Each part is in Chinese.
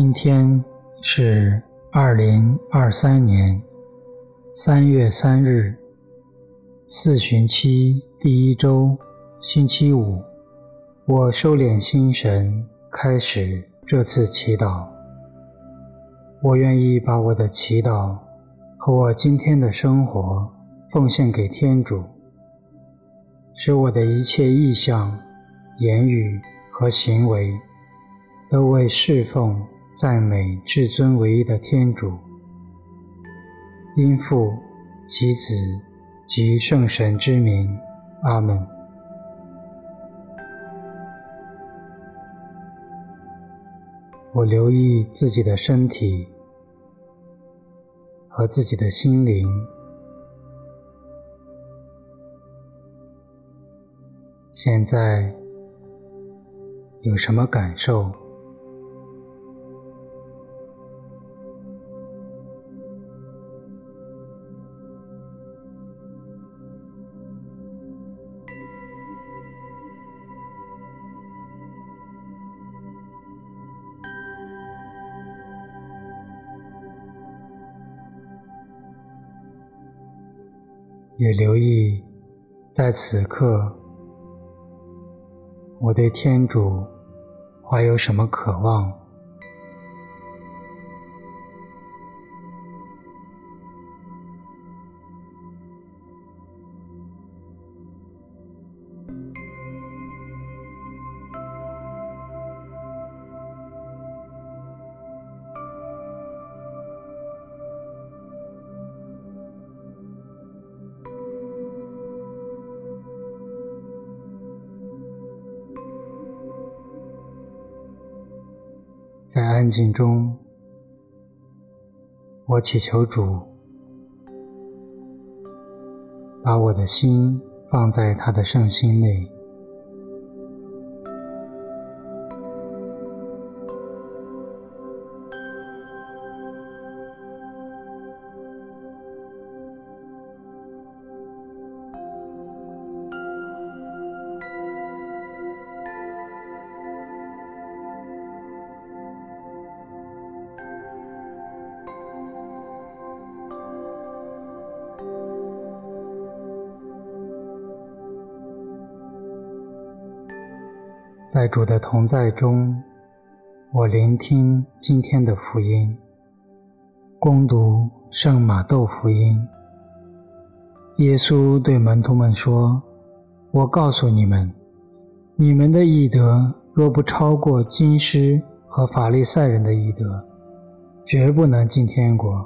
今天是二零二三年三月三日，四旬期第一周，星期五。我收敛心神，开始这次祈祷。我愿意把我的祈祷和我今天的生活奉献给天主，使我的一切意向、言语和行为都为侍奉。赞美至尊唯一的天主，因父及子及圣神之名，阿门。我留意自己的身体和自己的心灵，现在有什么感受？也留意，在此刻，我对天主怀有什么渴望。在安静中，我祈求主把我的心放在他的圣心内。在主的同在中，我聆听今天的福音，恭读圣马窦福音。耶稣对门徒们说：“我告诉你们，你们的义德若不超过金师和法利赛人的义德，绝不能进天国。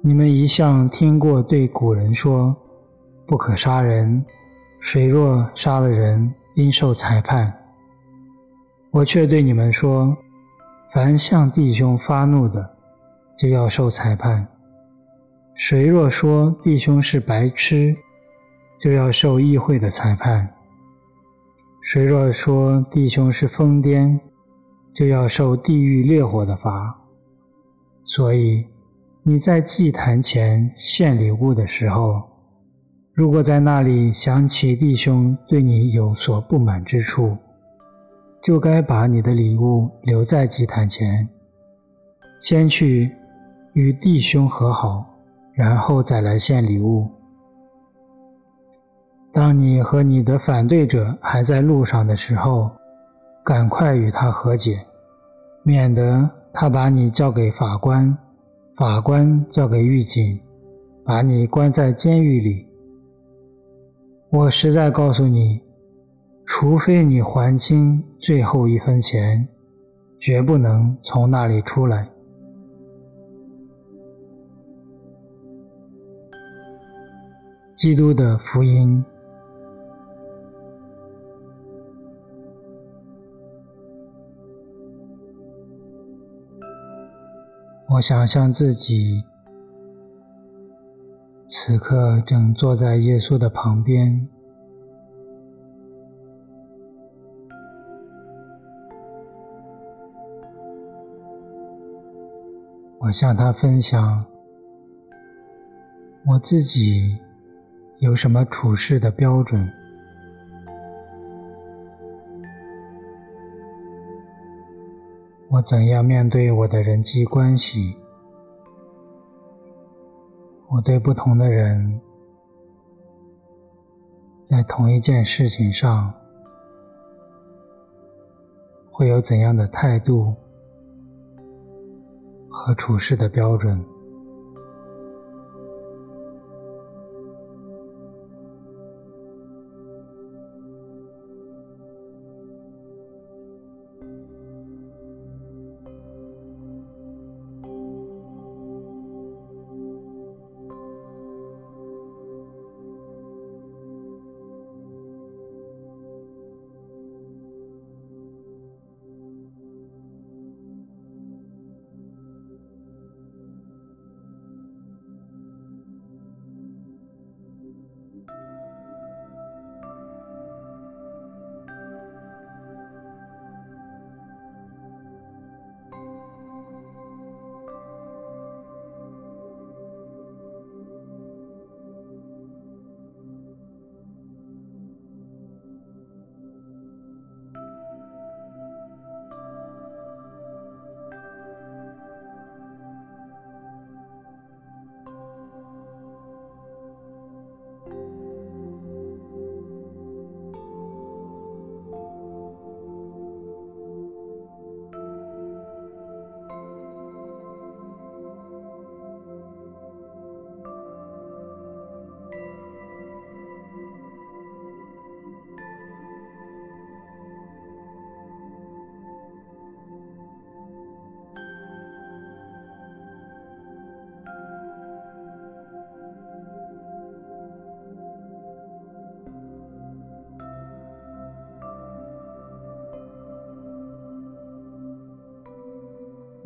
你们一向听过对古人说，不可杀人，谁若杀了人，应受裁判。”我却对你们说：凡向弟兄发怒的，就要受裁判；谁若说弟兄是白痴，就要受议会的裁判；谁若说弟兄是疯癫，就要受地狱烈火的罚。所以你在祭坛前献礼物的时候，如果在那里想起弟兄对你有所不满之处，就该把你的礼物留在祭坛前，先去与弟兄和好，然后再来献礼物。当你和你的反对者还在路上的时候，赶快与他和解，免得他把你交给法官，法官交给狱警，把你关在监狱里。我实在告诉你。除非你还清最后一分钱，绝不能从那里出来。基督的福音。我想象自己此刻正坐在耶稣的旁边。我向他分享我自己有什么处事的标准。我怎样面对我的人际关系？我对不同的人，在同一件事情上，会有怎样的态度和处事的标准？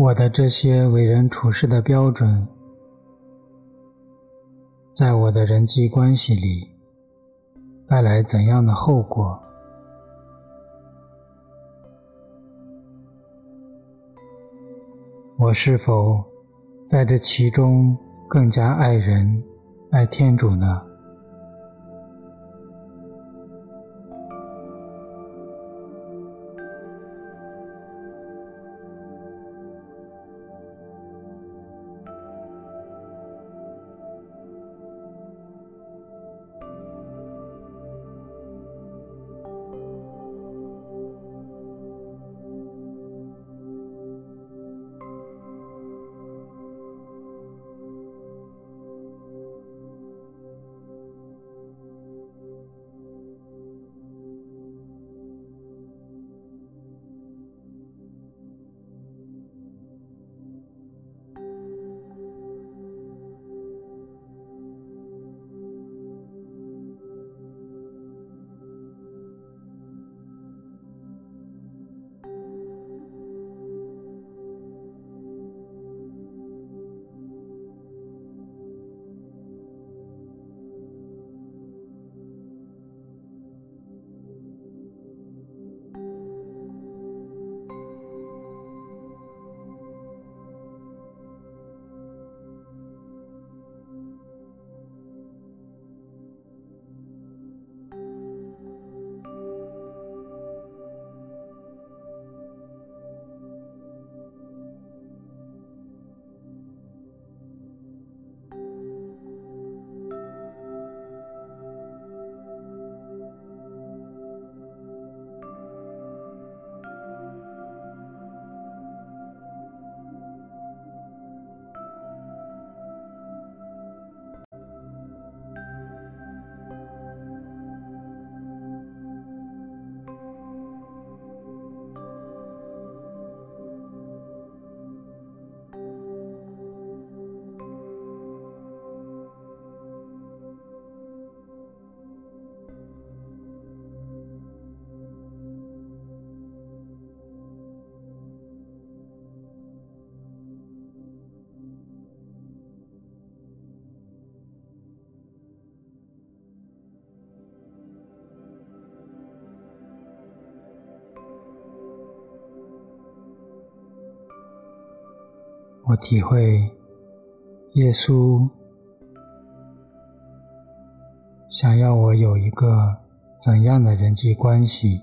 我的这些为人处事的标准，在我的人际关系里带来怎样的后果？我是否在这其中更加爱人、爱天主呢？我体会，耶稣想要我有一个怎样的人际关系？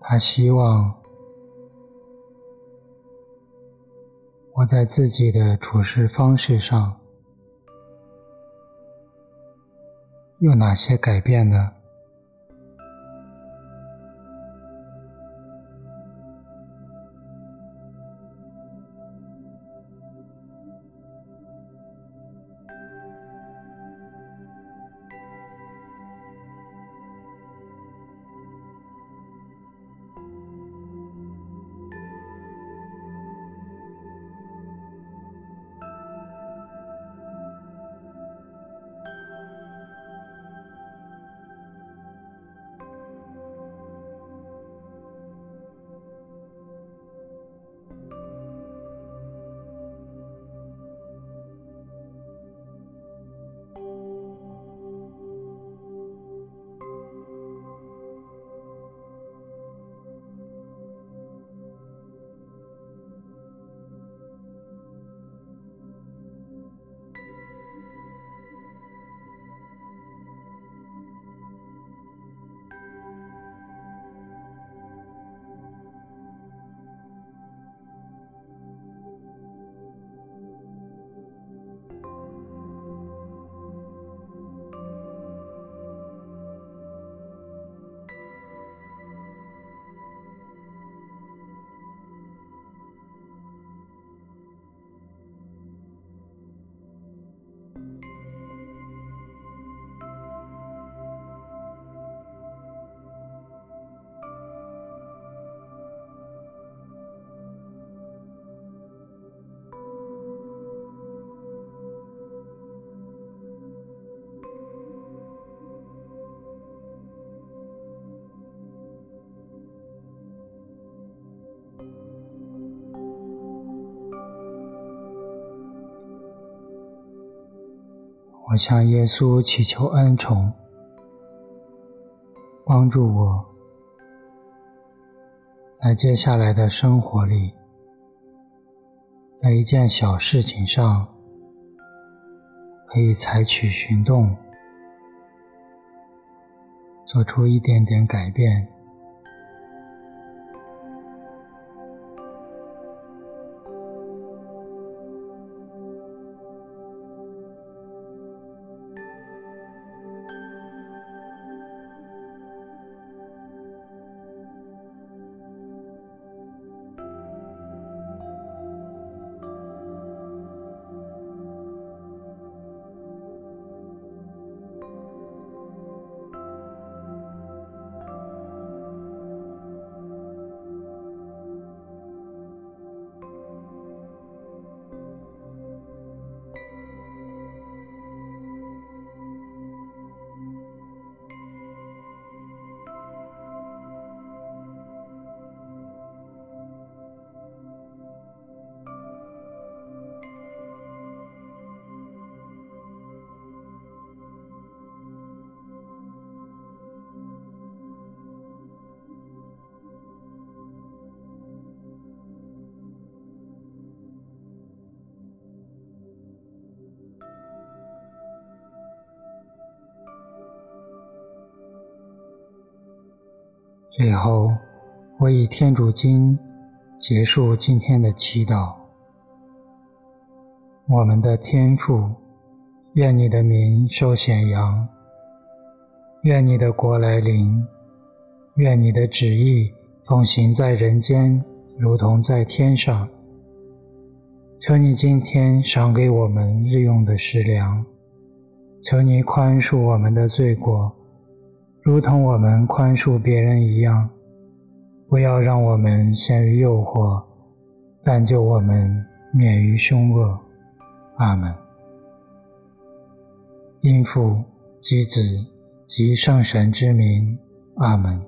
他希望我在自己的处事方式上有哪些改变呢？向耶稣祈求恩宠，帮助我，在接下来的生活里，在一件小事情上，可以采取行动，做出一点点改变。最后，我以天主经结束今天的祈祷。我们的天父，愿你的名受显扬，愿你的国来临，愿你的旨意奉行在人间，如同在天上。求你今天赏给我们日用的食粮，求你宽恕我们的罪过。如同我们宽恕别人一样，不要让我们陷于诱惑，但救我们免于凶恶。阿门。因父及子及圣神之名。阿门。